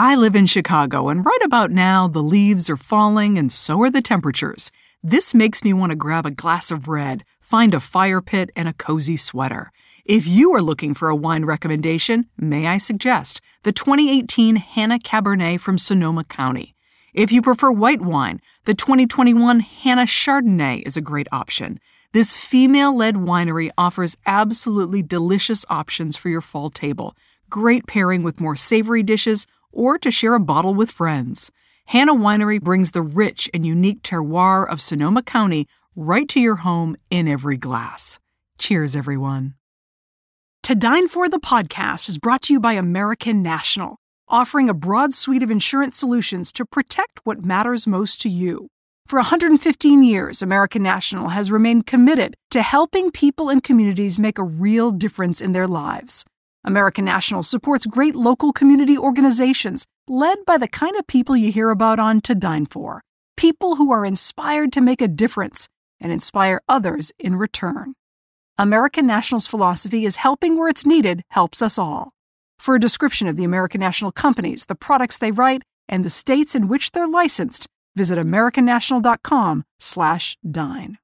I live in Chicago, and right about now, the leaves are falling and so are the temperatures. This makes me want to grab a glass of red, find a fire pit, and a cozy sweater. If you are looking for a wine recommendation, may I suggest the 2018 Hanna Cabernet from Sonoma County. If you prefer white wine, the 2021 Hanna Chardonnay is a great option. This female led winery offers absolutely delicious options for your fall table. Great pairing with more savory dishes or to share a bottle with friends. Hanna Winery brings the rich and unique terroir of Sonoma County right to your home in every glass. Cheers, everyone. To Dine For the podcast is brought to you by American National, offering a broad suite of insurance solutions to protect what matters most to you. For 115 years, American National has remained committed to helping people and communities make a real difference in their lives. American National supports great local community organizations led by the kind of people you hear about on To Dine For people who are inspired to make a difference and inspire others in return. American National's philosophy is helping where it's needed helps us all. For a description of the American National companies, the products they write, and the states in which they're licensed, visit americannational.com/dine.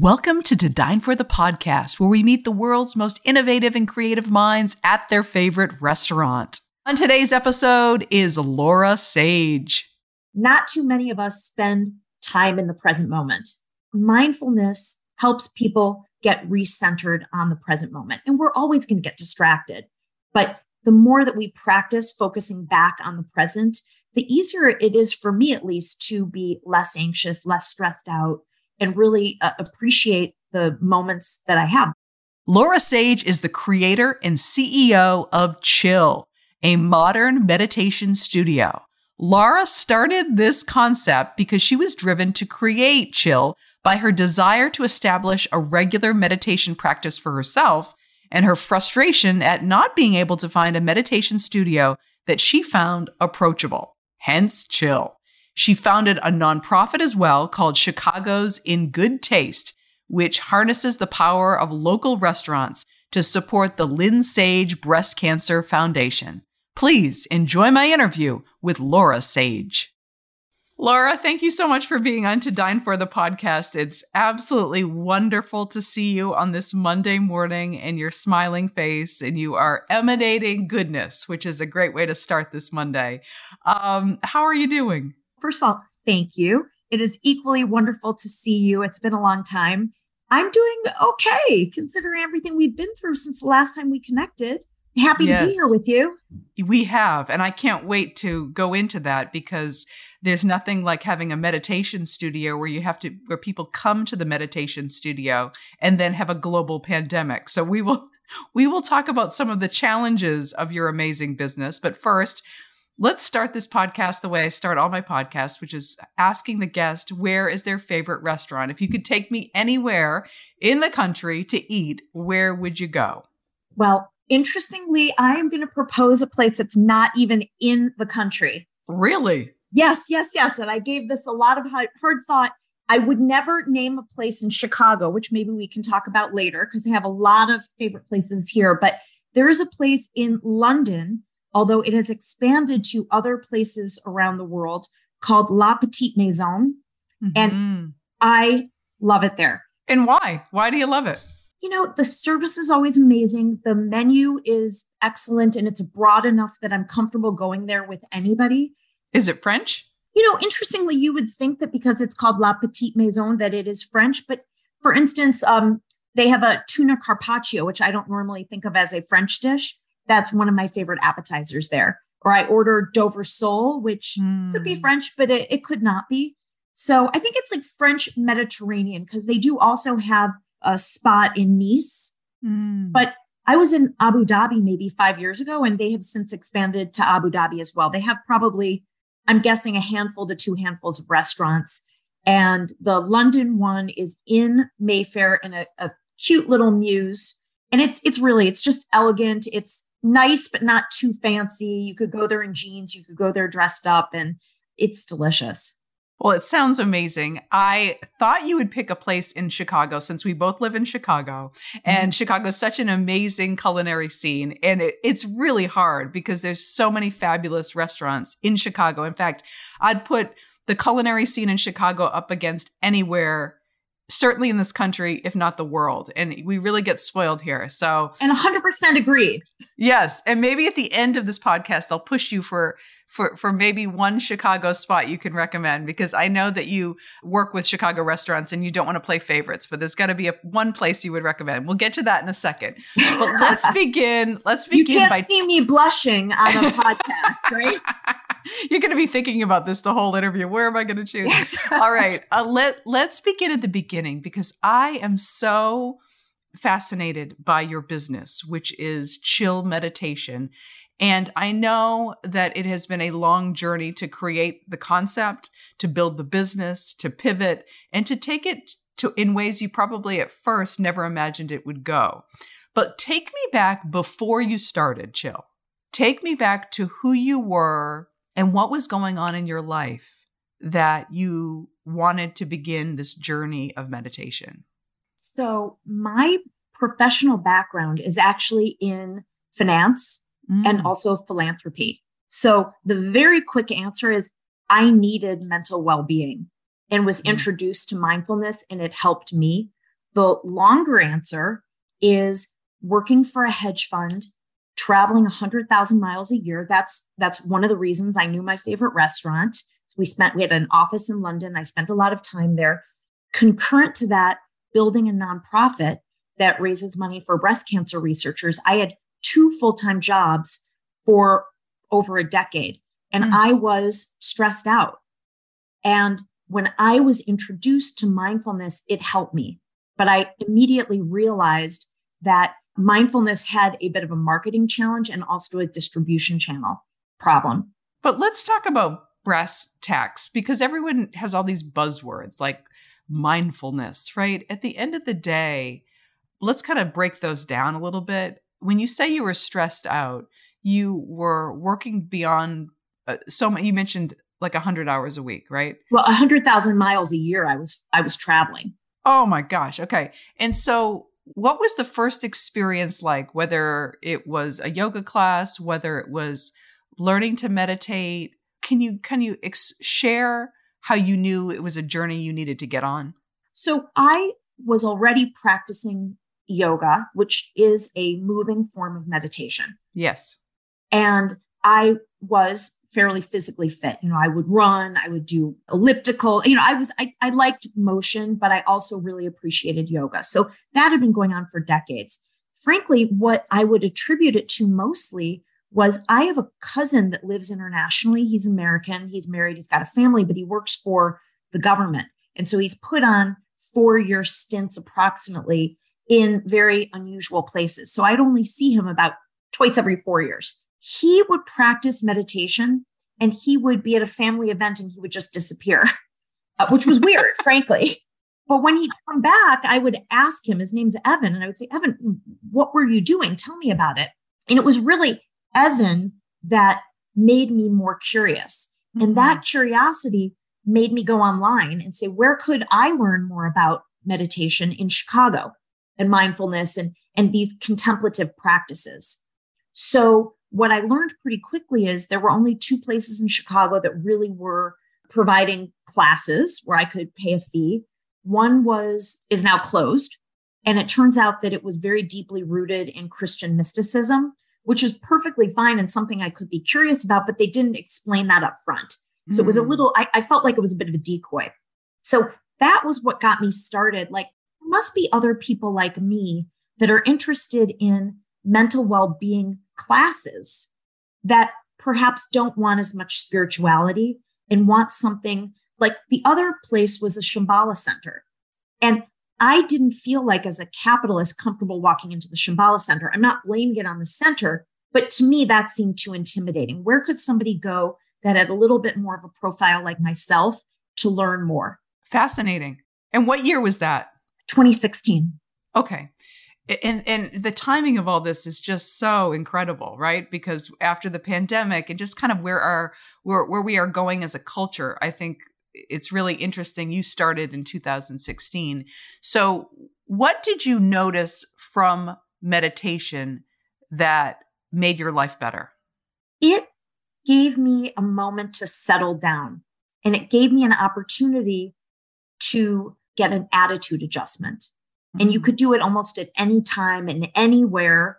Welcome to To Dine for the podcast, where we meet the world's most innovative and creative minds at their favorite restaurant. On today's episode is Laura Sage. Not too many of us spend time in the present moment. Mindfulness helps people get recentered on the present moment, and we're always going to get distracted. But the more that we practice focusing back on the present, the easier it is for me, at least, to be less anxious, less stressed out and really uh, appreciate the moments that I have. Laura Sage is the creator and CEO of Chill, a modern meditation studio. Laura started this concept because she was driven to create Chill by her desire to establish a regular meditation practice for herself and her frustration at not being able to find a meditation studio that she found approachable. Hence, Chill. She founded a nonprofit as well called Chicago's In Good Taste, which harnesses the power of local restaurants to support the Lynn Sage Breast Cancer Foundation. Please enjoy my interview with Laura Sage. Laura, thank you so much for being on To Dine for the podcast. It's absolutely wonderful to see you on this Monday morning and your smiling face, and you are emanating goodness, which is a great way to start this Monday. Um, how are you doing? First of all, thank you. It is equally wonderful to see you. It's been a long time. I'm doing okay considering everything we've been through since the last time we connected. Happy yes. to be here with you. We have, and I can't wait to go into that because there's nothing like having a meditation studio where you have to where people come to the meditation studio and then have a global pandemic. So we will we will talk about some of the challenges of your amazing business, but first, Let's start this podcast the way I start all my podcasts, which is asking the guest where is their favorite restaurant. If you could take me anywhere in the country to eat, where would you go? Well, interestingly, I am going to propose a place that's not even in the country. Really? Yes, yes, yes. And I gave this a lot of hard thought. I would never name a place in Chicago, which maybe we can talk about later because I have a lot of favorite places here. But there is a place in London although it has expanded to other places around the world called La Petite Maison. Mm-hmm. And I love it there. And why? Why do you love it? You know, the service is always amazing. The menu is excellent and it's broad enough that I'm comfortable going there with anybody. Is it French? You know, interestingly, you would think that because it's called La Petite Maison that it is French, but for instance, um, they have a tuna carpaccio, which I don't normally think of as a French dish. That's one of my favorite appetizers there. Or I order Dover sole, which mm. could be hmm. French, but it, it could not be. So I think it's like French Mediterranean because they do also have a spot in Nice. Mm. But I was in Abu Dhabi maybe five years ago, and they have since expanded to Abu Dhabi as well. They have probably, I'm guessing, a handful to two handfuls of restaurants. And the London one is in Mayfair in a, a cute little mews. And it's it's really, it's just elegant. It's nice, but not too fancy. You could go there in jeans, you could go there dressed up, and it's delicious. Well, it sounds amazing. I thought you would pick a place in Chicago since we both live in Chicago. And mm-hmm. Chicago is such an amazing culinary scene. And it, it's really hard because there's so many fabulous restaurants in Chicago. In fact, I'd put the culinary scene in Chicago up against anywhere certainly in this country, if not the world. And we really get spoiled here. So, and 100% agreed. Yes. And maybe at the end of this podcast, they'll push you for for for maybe one Chicago spot you can recommend because I know that you work with Chicago restaurants and you don't want to play favorites, but there's got to be a one place you would recommend. We'll get to that in a second. But let's begin. Let's begin you can't by see me blushing on a podcast, right? You're going to be thinking about this the whole interview. Where am I going to choose? Yes. All right, uh, let let's begin at the beginning because I am so fascinated by your business, which is chill meditation. And I know that it has been a long journey to create the concept, to build the business, to pivot, and to take it to in ways you probably at first never imagined it would go. But take me back before you started Chill. Take me back to who you were and what was going on in your life that you wanted to begin this journey of meditation. So, my professional background is actually in finance mm. and also philanthropy. So the very quick answer is I needed mental well being and was mm. introduced to mindfulness and it helped me. The longer answer is working for a hedge fund, traveling 100,000 miles a year. That's that's one of the reasons I knew my favorite restaurant. We spent we had an office in London. I spent a lot of time there. Concurrent to that, building a nonprofit that raises money for breast cancer researchers. I had two full time jobs for over a decade, and mm. I was stressed out. And when I was introduced to mindfulness, it helped me. But I immediately realized that mindfulness had a bit of a marketing challenge and also a distribution channel problem. But let's talk about breast tax because everyone has all these buzzwords like mindfulness, right? At the end of the day, let's kind of break those down a little bit when you say you were stressed out, you were working beyond uh, so many, you mentioned like a 100 hours a week, right? Well, a 100,000 miles a year I was I was traveling. Oh my gosh. Okay. And so what was the first experience like whether it was a yoga class, whether it was learning to meditate? Can you can you ex- share how you knew it was a journey you needed to get on? So I was already practicing yoga, which is a moving form of meditation. Yes. And I was fairly physically fit. You know, I would run, I would do elliptical. You know, I was I, I liked motion, but I also really appreciated yoga. So that had been going on for decades. Frankly, what I would attribute it to mostly was I have a cousin that lives internationally. He's American, he's married, he's got a family, but he works for the government. And so he's put on four year stints approximately in very unusual places. So I'd only see him about twice every four years. He would practice meditation and he would be at a family event and he would just disappear, uh, which was weird, frankly. But when he'd come back, I would ask him, his name's Evan, and I would say, Evan, what were you doing? Tell me about it. And it was really Evan that made me more curious. Mm-hmm. And that curiosity made me go online and say, where could I learn more about meditation in Chicago? And mindfulness and, and these contemplative practices. So, what I learned pretty quickly is there were only two places in Chicago that really were providing classes where I could pay a fee. One was is now closed, and it turns out that it was very deeply rooted in Christian mysticism, which is perfectly fine and something I could be curious about, but they didn't explain that up front. So mm. it was a mm. little, I, I felt like it was a bit of a decoy. So that was what got me started. Like, must be other people like me that are interested in mental well being classes that perhaps don't want as much spirituality and want something like the other place was a Shambhala center. And I didn't feel like, as a capitalist, comfortable walking into the Shambhala center. I'm not blaming it on the center, but to me, that seemed too intimidating. Where could somebody go that had a little bit more of a profile like myself to learn more? Fascinating. And what year was that? 2016. Okay. And and the timing of all this is just so incredible, right? Because after the pandemic and just kind of where our where where we are going as a culture, I think it's really interesting. You started in 2016. So, what did you notice from meditation that made your life better? It gave me a moment to settle down and it gave me an opportunity to get an attitude adjustment. Mm-hmm. And you mm-hmm. could do it almost at any time and anywhere.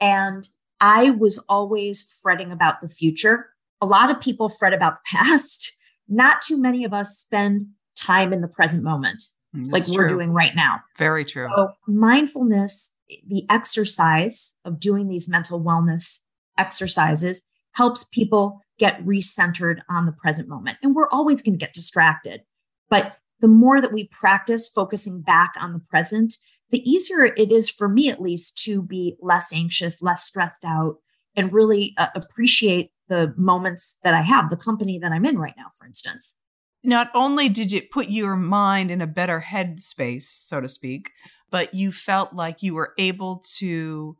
And I was always fretting about the future. A lot of people fret about the past. Not too many of us spend time in the present moment mm, That's like we're doing right now. Very true. So, mindfulness, the exercise of doing these mental wellness exercises helps people get recentered on the present moment. And we're always going to get distracted. But the more that we practice focusing back on the present, the easier it is for me, at least, to be less anxious, less stressed out, and really uh, appreciate the moments that I have, the company that I'm in right now, for instance. Not only did it put your mind in a better headspace, so to speak, but you felt like you were able to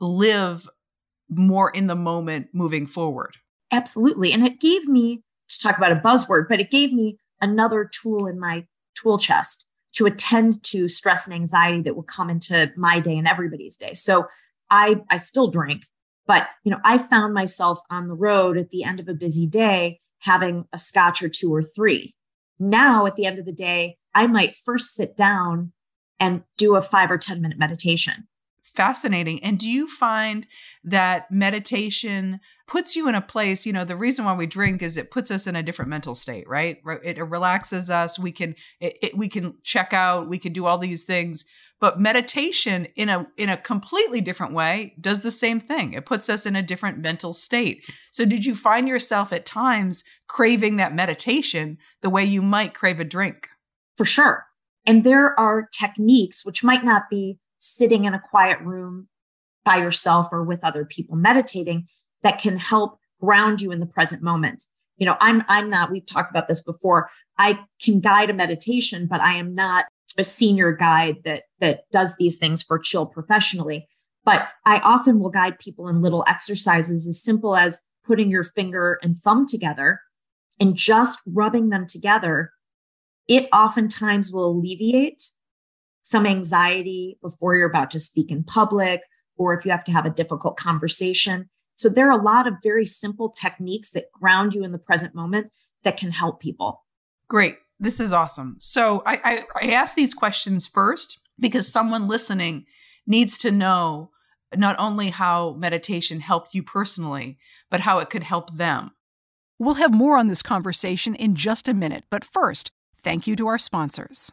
live more in the moment moving forward. Absolutely. And it gave me, to talk about a buzzword, but it gave me another tool in my tool chest to attend to stress and anxiety that would come into my day and everybody's day. So I I still drink, but you know, I found myself on the road at the end of a busy day having a scotch or two or three. Now at the end of the day, I might first sit down and do a 5 or 10 minute meditation fascinating. And do you find that meditation puts you in a place, you know, the reason why we drink is it puts us in a different mental state, right? It, relaxes us. We can, it, it, we can check out, we can do all these things. But meditation in a, in a completely different way does the same thing. It puts us in a different mental state. So did you find yourself at times craving that meditation the way you might crave a drink? For sure. And there are techniques which might not be sitting in a quiet room by yourself or with other people meditating that can help ground you in the present moment. You know, I'm I'm not we've talked about this before. I can guide a meditation, but I am not a senior guide that that does these things for chill professionally. But I often will guide people in little exercises as simple as putting your finger and thumb together and just rubbing them together. It oftentimes will alleviate some anxiety before you're about to speak in public, or if you have to have a difficult conversation. So there are a lot of very simple techniques that ground you in the present moment that can help people. Great. This is awesome. So I, I, I ask these questions first because someone listening needs to know not only how meditation helped you personally, but how it could help them. We'll have more on this conversation in just a minute, but first, thank you to our sponsors.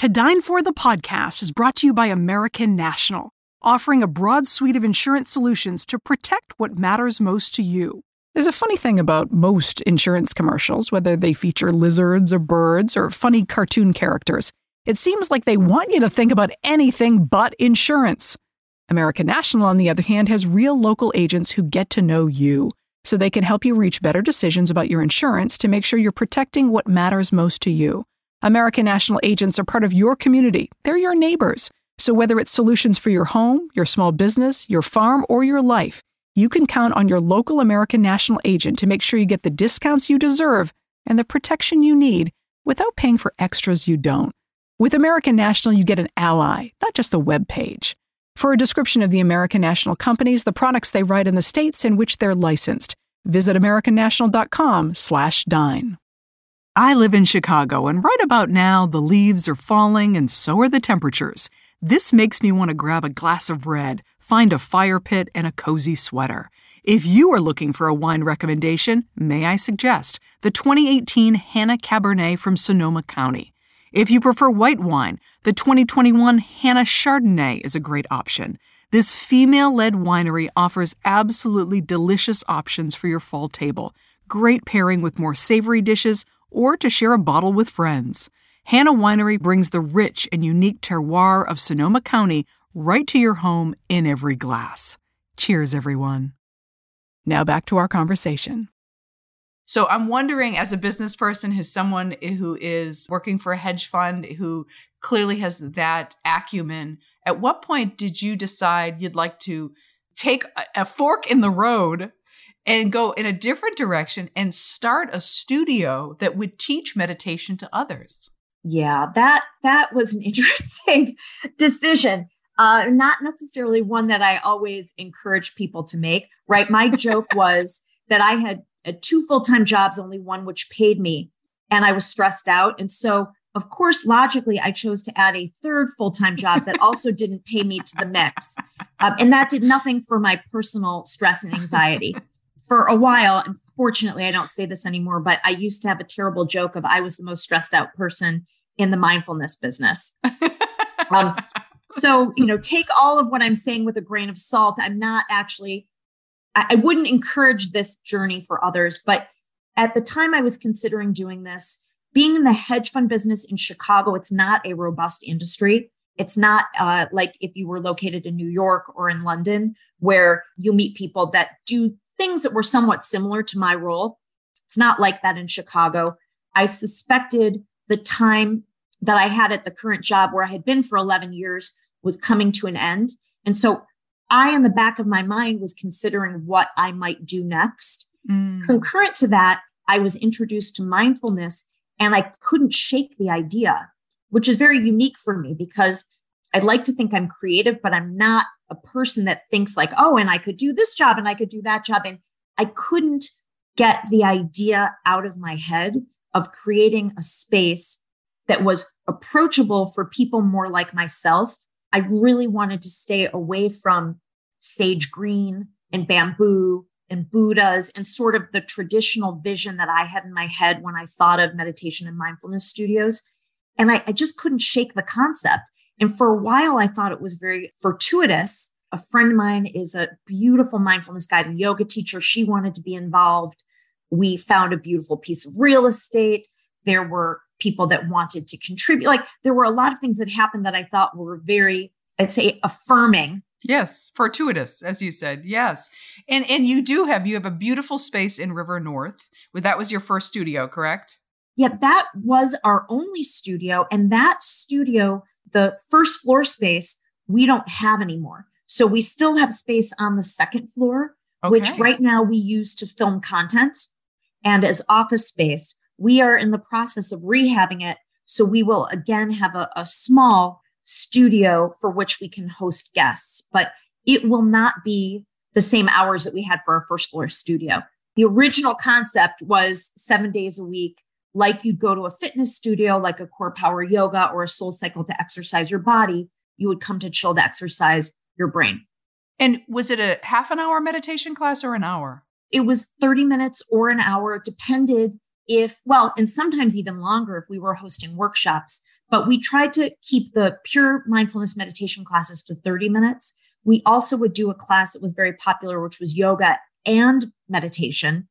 To Dine For the podcast is brought to you by American National. offering a broad suite of insurance solutions to protect what matters most to you. There's a funny thing about most insurance commercials, whether they feature lizards or birds or funny cartoon characters. It seems like they want you to think about anything but insurance. American National, on the other hand, has real local agents who get to know you, so they can help you reach better decisions about your insurance to make sure you're protecting what matters most to you. American National agents are part of your community, they're your neighbors. So whether it's solutions for your home, your small business, your farm, or your life, you can count on your local American National agent to make sure you get the discounts you deserve and the protection you need without paying for extras you don't. With American National, you get an ally, not just a web page. For a description of the American National companies, the products they write in the states in which they're licensed, visit americannational.com/dine. I live in Chicago, and right about now, the leaves are falling and so are the temperatures. This makes me want to grab a glass of red, find a fire pit, and a cozy sweater. If you are looking for a wine recommendation, may I suggest the 2018 Hanna Cabernet from Sonoma County. If you prefer white wine, the 2021 Hanna Chardonnay is a great option. This female led winery offers absolutely delicious options for your fall table. Great pairing with more savory dishes or to share a bottle with friends. Hanna Winery brings the rich and unique terroir of Sonoma County right to your home in every glass. Cheers, everyone. Now back to our conversation. So I'm wondering, as a business person, who's someone who is working for a hedge fund who clearly has that acumen, at what point did you decide you'd like to take a fork in the road and go in a different direction and start a studio that would teach meditation to others. Yeah, that that was an interesting decision. Uh, not necessarily one that I always encourage people to make. Right, my joke was that I had uh, two full time jobs, only one which paid me, and I was stressed out, and so of course, logically, I chose to add a third full time job that also didn't pay me to the mix. Um, and that did nothing for my personal stress and anxiety for a while, unfortunately, I don't say this anymore, but I used to have a terrible joke of I was the most stressed out person in the mindfulness business. um, so, you know, take all of what I'm saying with a grain of salt. I'm not actually, I, I wouldn't encourage this journey for others, but at the time I was considering doing this, being in the hedge fund business in Chicago, it's not a robust industry. It's not uh, like if you were located in New York or in London, where you meet people that do things that were somewhat similar to my role. It's not like that in Chicago. I suspected the time that I had at the current job where I had been for 11 years was coming to an end. And so I, in the back of my mind, was considering what I might do next. Mm. Concurrent to that, I was introduced to mindfulness and I couldn't shake the idea, which is very unique for me because I like to think I'm creative, but I'm not a person that thinks like, oh, and I could do this job and I could do that job. And I couldn't get the idea out of my head of creating a space that was approachable for people more like myself. I really wanted to stay away from sage green and bamboo and Buddhas and sort of the traditional vision that I had in my head when I thought of meditation and mindfulness studios. And I, I just couldn't shake the concept. And for a while, I thought it was very fortuitous. A friend of mine is a beautiful mindfulness guide and yoga teacher. She wanted to be involved. We found a beautiful piece of real estate. There were people that wanted to contribute. Like there were a lot of things that happened that I thought were very, I'd say, affirming Yes, fortuitous, as you said. Yes, and and you do have you have a beautiful space in River North. That was your first studio, correct? Yeah, that was our only studio, and that studio the first floor space we don't have anymore. So we still have space on the second floor, okay. which right now we use to film content and as office space. We are in the process of rehabbing it. So we will again have a, a small studio for which we can host guests, but it will not be the same hours that we had for our first floor studio. The original concept was seven days a week, like you'd go to a fitness studio, like a CorePower Yoga or a SoulCycle to exercise your body, you would come to chill to exercise your brain. And was it a half an hour meditation class or an hour? It was 30 minutes or an hour. It depended if, well, and sometimes even longer if we were hosting workshops. But we tried to keep the pure mindfulness meditation classes to 30 minutes. We also would do a class that was very popular, which was yoga and meditation,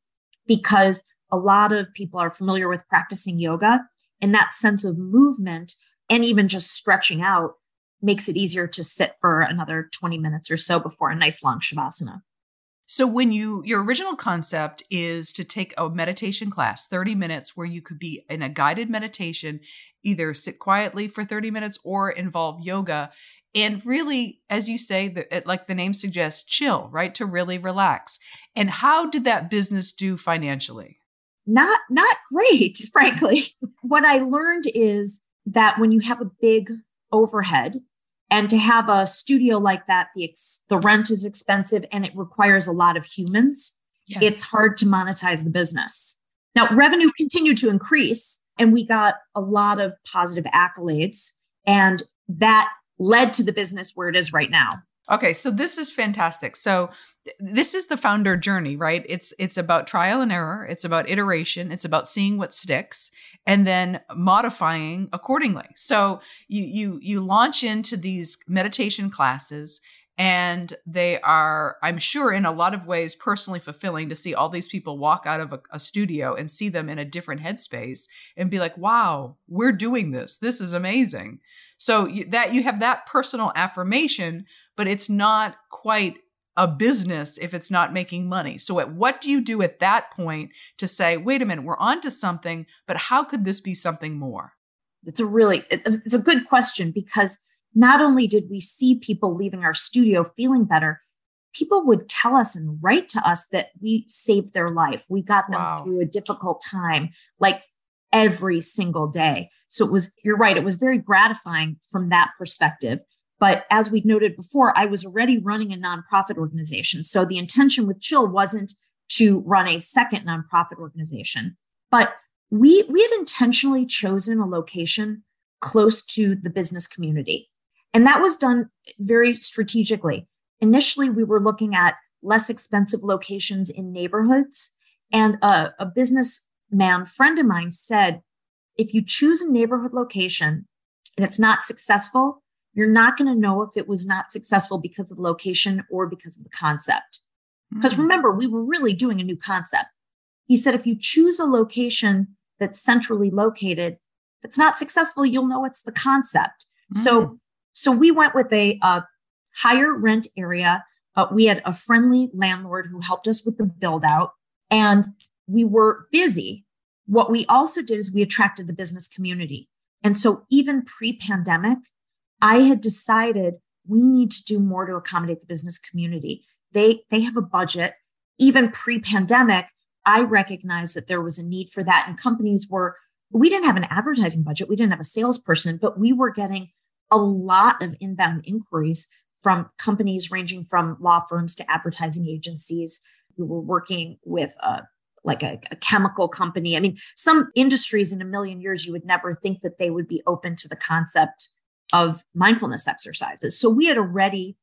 because a lot of people are familiar with practicing yoga and that sense of movement and even just stretching out makes it easier to sit for another 20 minutes or so before a nice long shavasana. So when you your original concept is to take a meditation class, 30 minutes where you could be in a guided meditation, either sit quietly for 30 minutes or involve yoga and really as you say the, like the name suggests chill, right? To really relax. And how did that business do financially? Not not great, frankly. what I learned is that when you have a big overhead and to have a studio like that, the, ex- the rent is expensive and it requires a lot of humans. Yes. It's hard to monetize the business. Now, revenue continued to increase and we got a lot of positive accolades. And that led to the business where it is right now. Okay, so this is fantastic. So th- this is the founder journey, right? It's it's about trial and error, it's about iteration, it's about seeing what sticks and then modifying accordingly. So you you you launch into these meditation classes and they are i'm sure in a lot of ways personally fulfilling to see all these people walk out of a, a, studio and see them in a different headspace and be like wow we're doing this this is amazing so you, that you have that personal affirmation but it's not quite a business if it's not making money so at, what do you do at that point to say wait a minute we're on to something but how could this be something more it's a really it's a good question because not only did we see people leaving our studio feeling better, people would tell us and write to us that we saved their life. We got them wow. through a difficult time, like every single day. So it was, you're right, it was very gratifying from that perspective. But as we'd noted before, I was already running a nonprofit organization. So the intention with Chill wasn't to run a second nonprofit organization. But we, we had intentionally chosen a location close to the business community. And that was done very strategically. Initially, we were looking at less expensive locations in neighborhoods. And a, a businessman friend of mine said, if you choose a neighborhood location and it's not successful, you're not going to know if it was not successful because of the location or because of the concept. Because mm-hmm. remember, we were really doing a new concept. He said, if you choose a location that's centrally located, if it's not successful, you'll know it's the concept. Mm-hmm. So so we went with a, a higher rent area. Uh, we had a friendly landlord who helped us with the build out and we were busy. What we also did is we attracted the business community. And so even pre pandemic, I had decided we need to do more to accommodate the business community. They, they have a budget. Even pre pandemic, I recognized that there was a need for that. And companies were, we didn't have an advertising budget. We didn't have a salesperson, but we were getting a lot of inbound inquiries from companies ranging from law firms to advertising agencies. We were working with a like a, a, chemical company. I mean, some industries in a million years, you would never think that they would be open to the concept of mindfulness exercises. So we had already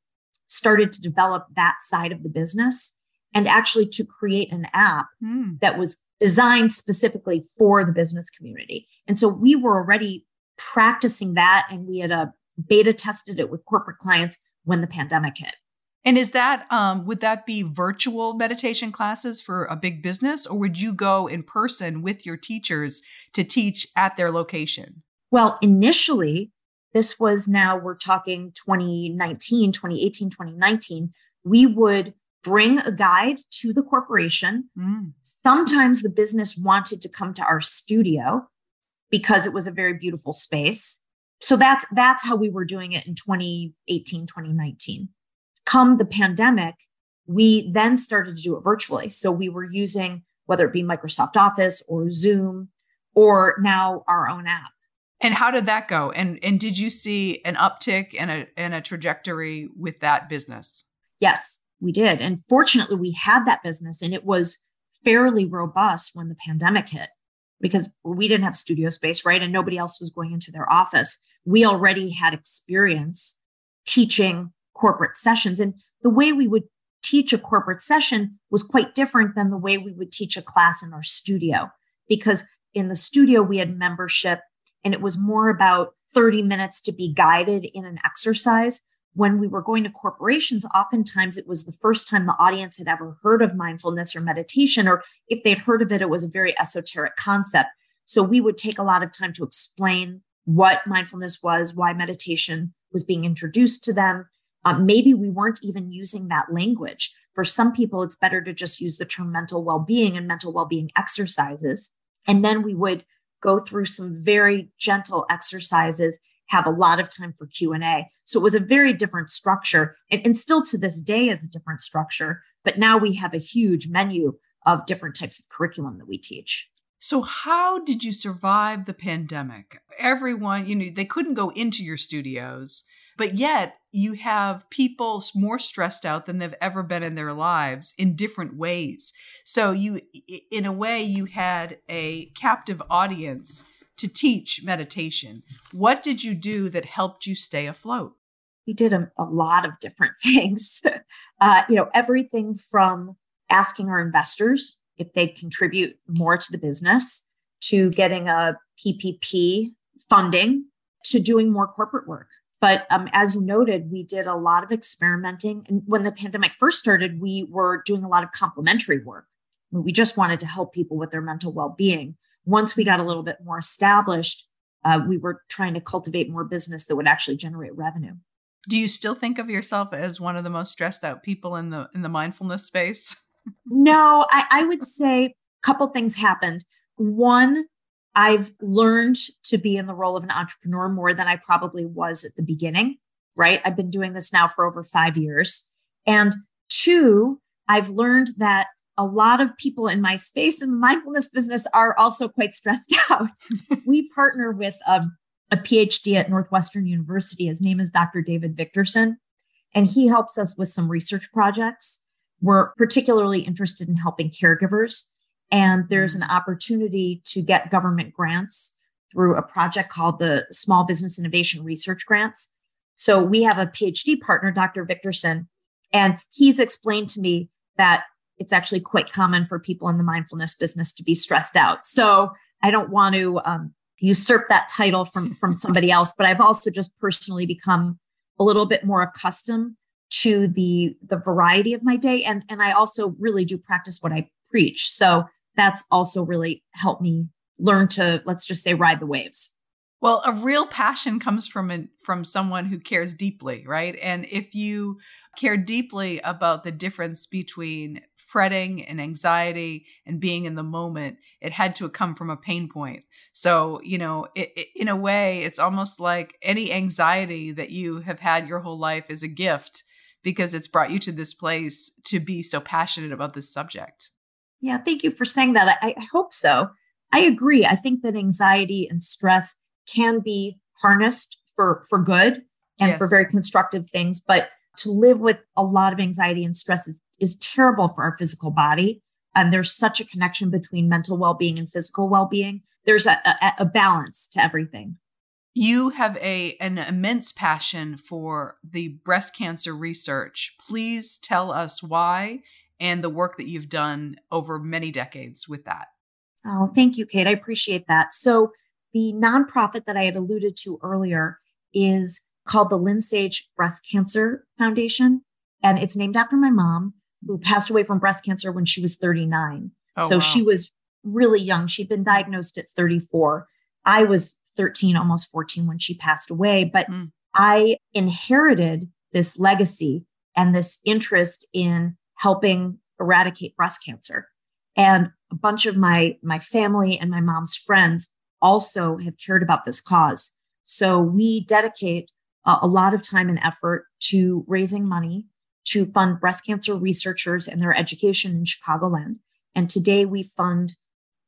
started to develop that side of the business and actually to create an app mm. that was designed specifically for the business community. And so we were already practicing that and we had a uh, beta tested it with corporate clients when the pandemic hit. And is that um, would that be virtual meditation classes for a big business, or would you go in person with your teachers to teach at their location? Well, initially, this was now we're talking 2019, 2018, 2019. We would bring a guide to the corporation. Mm. Sometimes the business wanted to come to our studio because it was a very beautiful space. So that's that's how we were doing it in 2018, 2019. Come the pandemic, we then started to do it virtually. So we were using whether it be Microsoft Office or Zoom or now our own app. And how did that go? And and did you see an uptick and a and a trajectory with that business? Yes, we did. And fortunately we had that business and it was fairly robust when the pandemic hit because we didn't have studio space, right? And nobody else was going into their office. We already had experience teaching corporate sessions. And the way we would teach a corporate session was quite different than the way we would teach a class in our studio. Because in the studio, we had membership and it was more about 30 minutes to be guided in an exercise when we were going to corporations, oftentimes it was the first time the audience had ever heard of mindfulness or meditation, or if they'd heard of it, it was a very esoteric concept. So we would take a lot of time to explain what mindfulness was, why meditation was being introduced to them. Um, maybe we weren't even using that language. For some people, it's better to just use the term mental well being and mental well being exercises. And then we would go through some very gentle exercises have a lot of time for q&a so it was a very different structure and, and still to this day is a different structure but now we have a huge menu of different types of curriculum that we teach. So how did you survive the pandemic? Everyone you know they couldn't go into your studios but yet you have people more stressed out than they've ever been in their lives in different ways so you in a way you had a captive audience to teach meditation. What did you do that helped you stay afloat? We did a, a lot of different things. uh, you know, everything from asking our investors if they'd contribute more to the business, to getting a PPP funding, to doing more corporate work. But um, as you noted, we did a lot of experimenting. And when the pandemic first started, we were doing a lot of complimentary work. We just wanted to help people with their mental well being once we got a little bit more established, uh, we were trying to cultivate more business that would actually generate revenue. Do you still think of yourself as one of the most stressed out people in the in the mindfulness space? no, I, I would say a couple things happened. One, I've learned to be in the role of an entrepreneur more than I probably was at the beginning, right? I've been doing this now for over five years. And two, I've learned that a lot of people in my space in the mindfulness business are also quite stressed out. we partner with a, a PhD at Northwestern University. His name is Dr. David Victorson, and he helps us with some research projects. We're particularly interested in helping caregivers, and there's an opportunity to get government grants through a project called the Small Business Innovation Research Grants. So we have a PhD partner, Dr. Victorson, and he's explained to me that it's actually quite common for people in the mindfulness business to be stressed out. So I don't want to um, usurp that title from from somebody else, but I've also just personally become a little bit more accustomed to the the variety of my day, and and I also really do practice what I preach. So that's also really helped me learn to let's just say ride the waves. Well, a real passion comes from an, from someone who cares deeply, right? And if you care deeply about the difference between fretting and anxiety and being in the moment, it had to come from a pain point. So, you know, it, it, in a way, it's almost like any anxiety that you have had your whole life is a gift because it's brought you to this place to be so passionate about this subject. Yeah, thank you for saying that. I, I hope so. I agree. I think that anxiety and stress can be harnessed for for good and yes. for very constructive things, but to live with a lot of anxiety and stress is, is terrible for our physical body. And there's such a connection between mental well being and physical well being. There's a, a, a balance to everything. You have a an immense passion for the breast cancer research. Please tell us why and the work that you've done over many decades with that. Oh, thank you, Kate. I appreciate that. So, the nonprofit that I had alluded to earlier is called the Lynn Sage Breast Cancer Foundation. And it's named after my mom, who passed away from breast cancer when she was 39. Oh, so wow. she was really young. She'd been diagnosed at 34. I was 13, almost 14 when she passed away. But mm. I inherited this legacy and this interest in helping eradicate breast cancer. And a bunch of my, my family and my mom's friends also have cared about this cause. So we dedicate a lot of time and effort to raising money to fund breast cancer researchers and their education in Chicagoland. And today we fund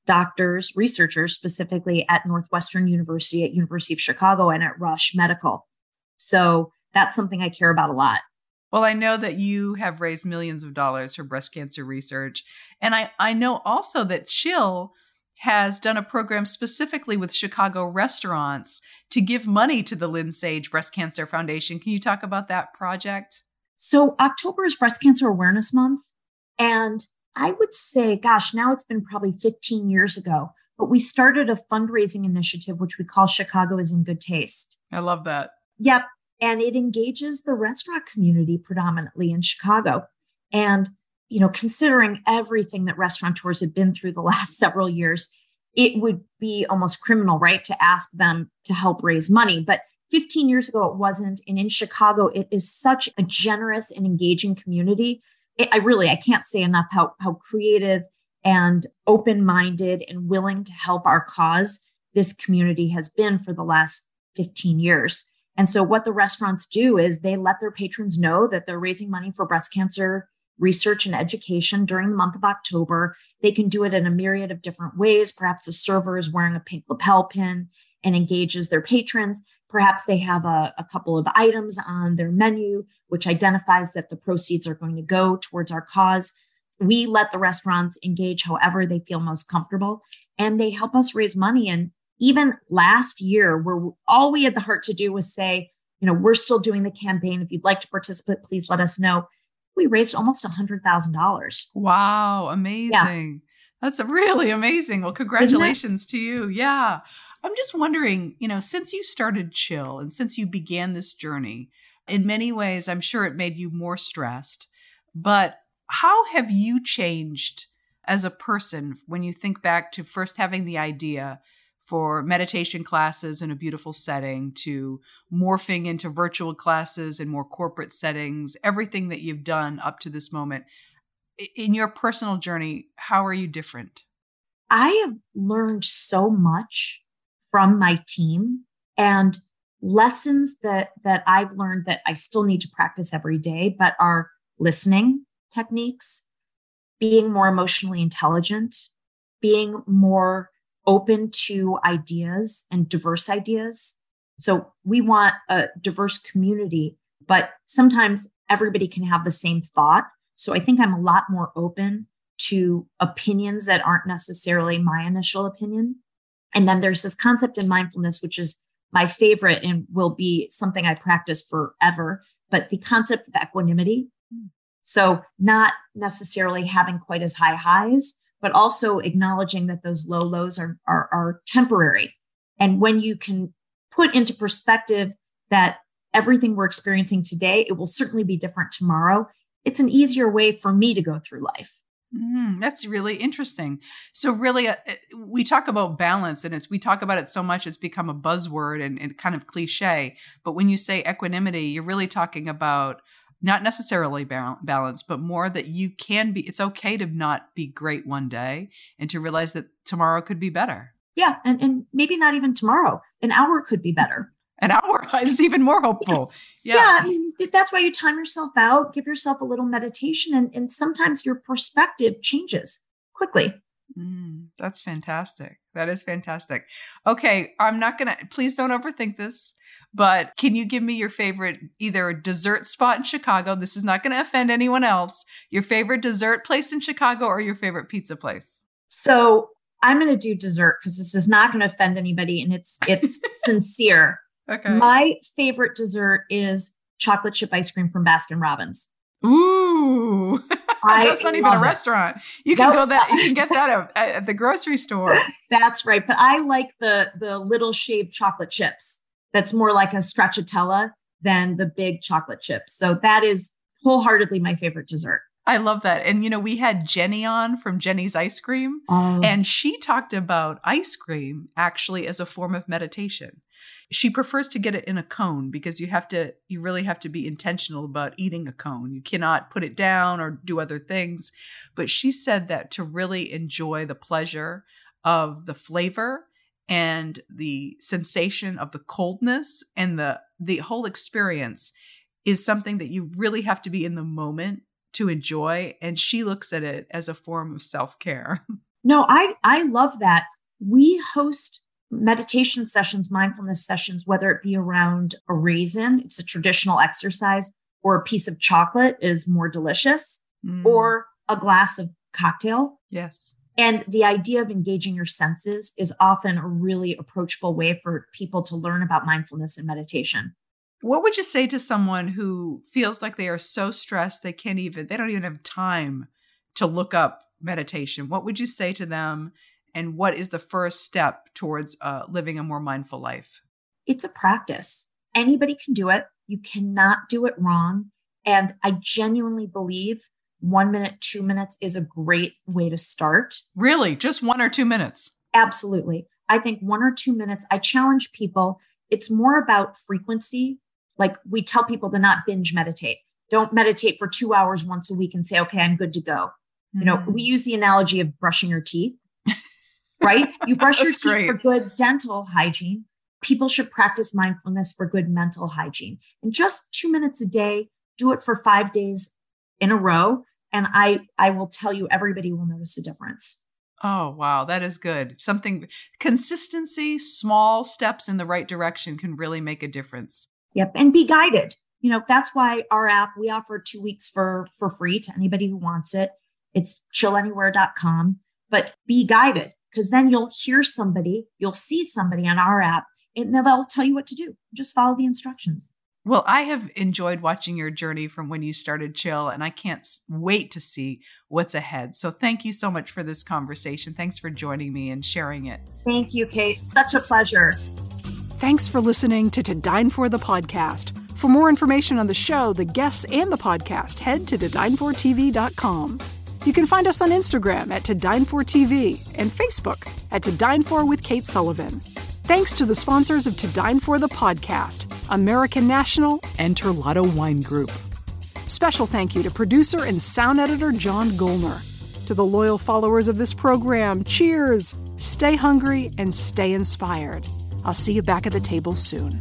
doctors, researchers specifically at Northwestern University, at University of Chicago, and at Rush Medical. So that's something I care about a lot. Well, I know that you have raised millions of dollars for breast cancer research. And I, I know also that Chill has done a program specifically with Chicago restaurants to give money to the Lynn Sage Breast Cancer Foundation. Can you talk about that project? So, October is Breast Cancer Awareness Month. And I would say, gosh, now it's been probably 15 years ago, but we started a fundraising initiative, which we call Chicago is in Good Taste. I love that. Yep. And it engages the restaurant community predominantly in Chicago. And, you know, considering everything that restaurateurs have been through the last several years, it would be almost criminal, right, to ask them to help raise money. But 15 years ago, it wasn't. And in Chicago, it is such a generous and engaging community. It, I really, I can't say enough how, how creative and open minded and willing to help our cause this community has been for the last 15 years. And so, what the restaurants do is they let their patrons know that they're raising money for breast cancer research and education during the month of October. They can do it in a myriad of different ways. Perhaps a server is wearing a pink lapel pin and engages their patrons. Perhaps they have a, a, couple of items on their menu, which identifies that the proceeds are going to go towards our cause. We let the restaurants engage however they feel most comfortable, and they help us raise money. And even last year, where all we had the heart to do was say, you know, we're still doing the campaign. If you'd like to participate, please let us know. We raised almost a hundred thousand dollars. Wow, amazing! Yeah. That's really amazing. Well, congratulations to you. Yeah, I'm just wondering, you know, since you started Chill and since you began this journey, in many ways, I'm sure it made you more stressed. But how have you changed as a person when you think back to first having the idea for meditation classes in a beautiful setting to morphing into virtual classes and more corporate settings, everything that you've done up to this moment. In your personal journey, how are you different? I have learned so much from my team and lessons that that I've learned that I still need to practice every day, but are listening techniques, being more emotionally intelligent, being more open to ideas and diverse ideas. So we want a diverse community, but sometimes everybody can have the same thought. So I think I'm a lot more open to opinions that aren't necessarily my initial opinion. And then there's this concept in mindfulness, which is my favorite and will be something I practice forever, but the concept of equanimity. Hmm. So not necessarily having quite as high highs, but also acknowledging that those low lows are, are, are temporary. And when you can put into perspective that everything we're experiencing today, it will certainly be different tomorrow. It's an easier way for me to go through life. Mm, that's really interesting. So, really, uh, uh, we talk about balance, and it's we talk about it so much it's become a buzzword and, and kind of cliche. But when you say equanimity, you're really talking about not necessarily balance, but more that you can be, it's okay to not be great one day and to realize that tomorrow could be better. Yeah. And, and maybe not even tomorrow, an hour could be better. An hour is even more hopeful. Yeah. yeah. I mean, that's why you time yourself out, give yourself a little meditation, and, and sometimes your perspective changes quickly. Mm, that's fantastic. That is fantastic. Okay, I'm not going to, please don't overthink this, but can you give me your favorite either dessert spot in Chicago? This is not going to offend anyone else. Your favorite dessert place in Chicago or your favorite pizza place? So I'm going to do dessert because this is not going to offend anybody and it's, it's sincere. Okay. My favorite dessert is chocolate chip ice cream from Baskin Robbins. Ooh. That's not even a restaurant. It. You can nope. go that you can get that at, at, the grocery store. That's right. But I like the the little shaved chocolate chips. That's more like a stracciatella than the big chocolate chips. So that is wholeheartedly my favorite dessert. I love that. And you know, we had Jeni on from Jeni's Ice Cream, oh. and she talked about ice cream actually as a form of meditation. She prefers to get it in a cone because you have to you really have to be intentional about eating a cone. You cannot put it down or do other things. But she said that to really enjoy the pleasure of the flavor and the sensation of the coldness and the the whole experience is something that you really have to be in the moment to enjoy and she looks at it as a form of self-care. No, I I love that. We host meditation sessions, mindfulness sessions, whether it be around a raisin, it's a traditional exercise, or a piece of chocolate is more delicious, mm. or a glass of cocktail. Yes. And the idea of engaging your senses is often a really approachable way for people to learn about mindfulness and meditation. What would you say to someone who feels like they are so stressed they can't even, they don't even have time to look up meditation? What would you say to them and what is the first step towards uh, living a more mindful life? It's a practice. Anybody can do it. You cannot do it wrong. And I genuinely believe one minute, two minutes is a great way to start. Really? Just one or two minutes? Absolutely. I think one or two minutes, I challenge people. It's more about frequency. Like we tell people to not binge meditate. Don't meditate for two hours once a week and say, okay, I'm good to go. Mm-hmm. You know, we mm. use the analogy of brushing your teeth, right? You brush your teeth great. for good dental hygiene. People should practice mindfulness for good mental hygiene. And just two minutes a day, do it for five days in a row. And I, I will tell you, everybody will notice a difference. Oh, wow. That is good. Something consistency, small steps in the right direction can really make a difference. Yep. And be guided. You know, that's why our app, we offer two weeks for, for free to anybody who wants it. It's chillanywhere.com, but be guided because then you'll hear somebody, you'll see somebody on our app and they'll tell you what to do. Just follow the instructions. Well, I have enjoyed watching your journey from when you started Chill, and I can't wait to see what's ahead. So, thank you so much for this conversation. Thanks for joining me and sharing it. Thank you, Kate. Such a pleasure. Thanks for listening to To Dine For the podcast. For more information on the show, the guests, and the podcast, head to todinefortv.com. You can find us on Instagram at To Dine For TV and Facebook at To Dine For with Kate Sullivan. Thanks to the sponsors of To Dine For the podcast, American National and Terlato Wine Group. Special thank you to producer and sound editor John Golner. To the loyal followers of this program, cheers! Stay hungry and stay inspired. I'll see you back at the table soon.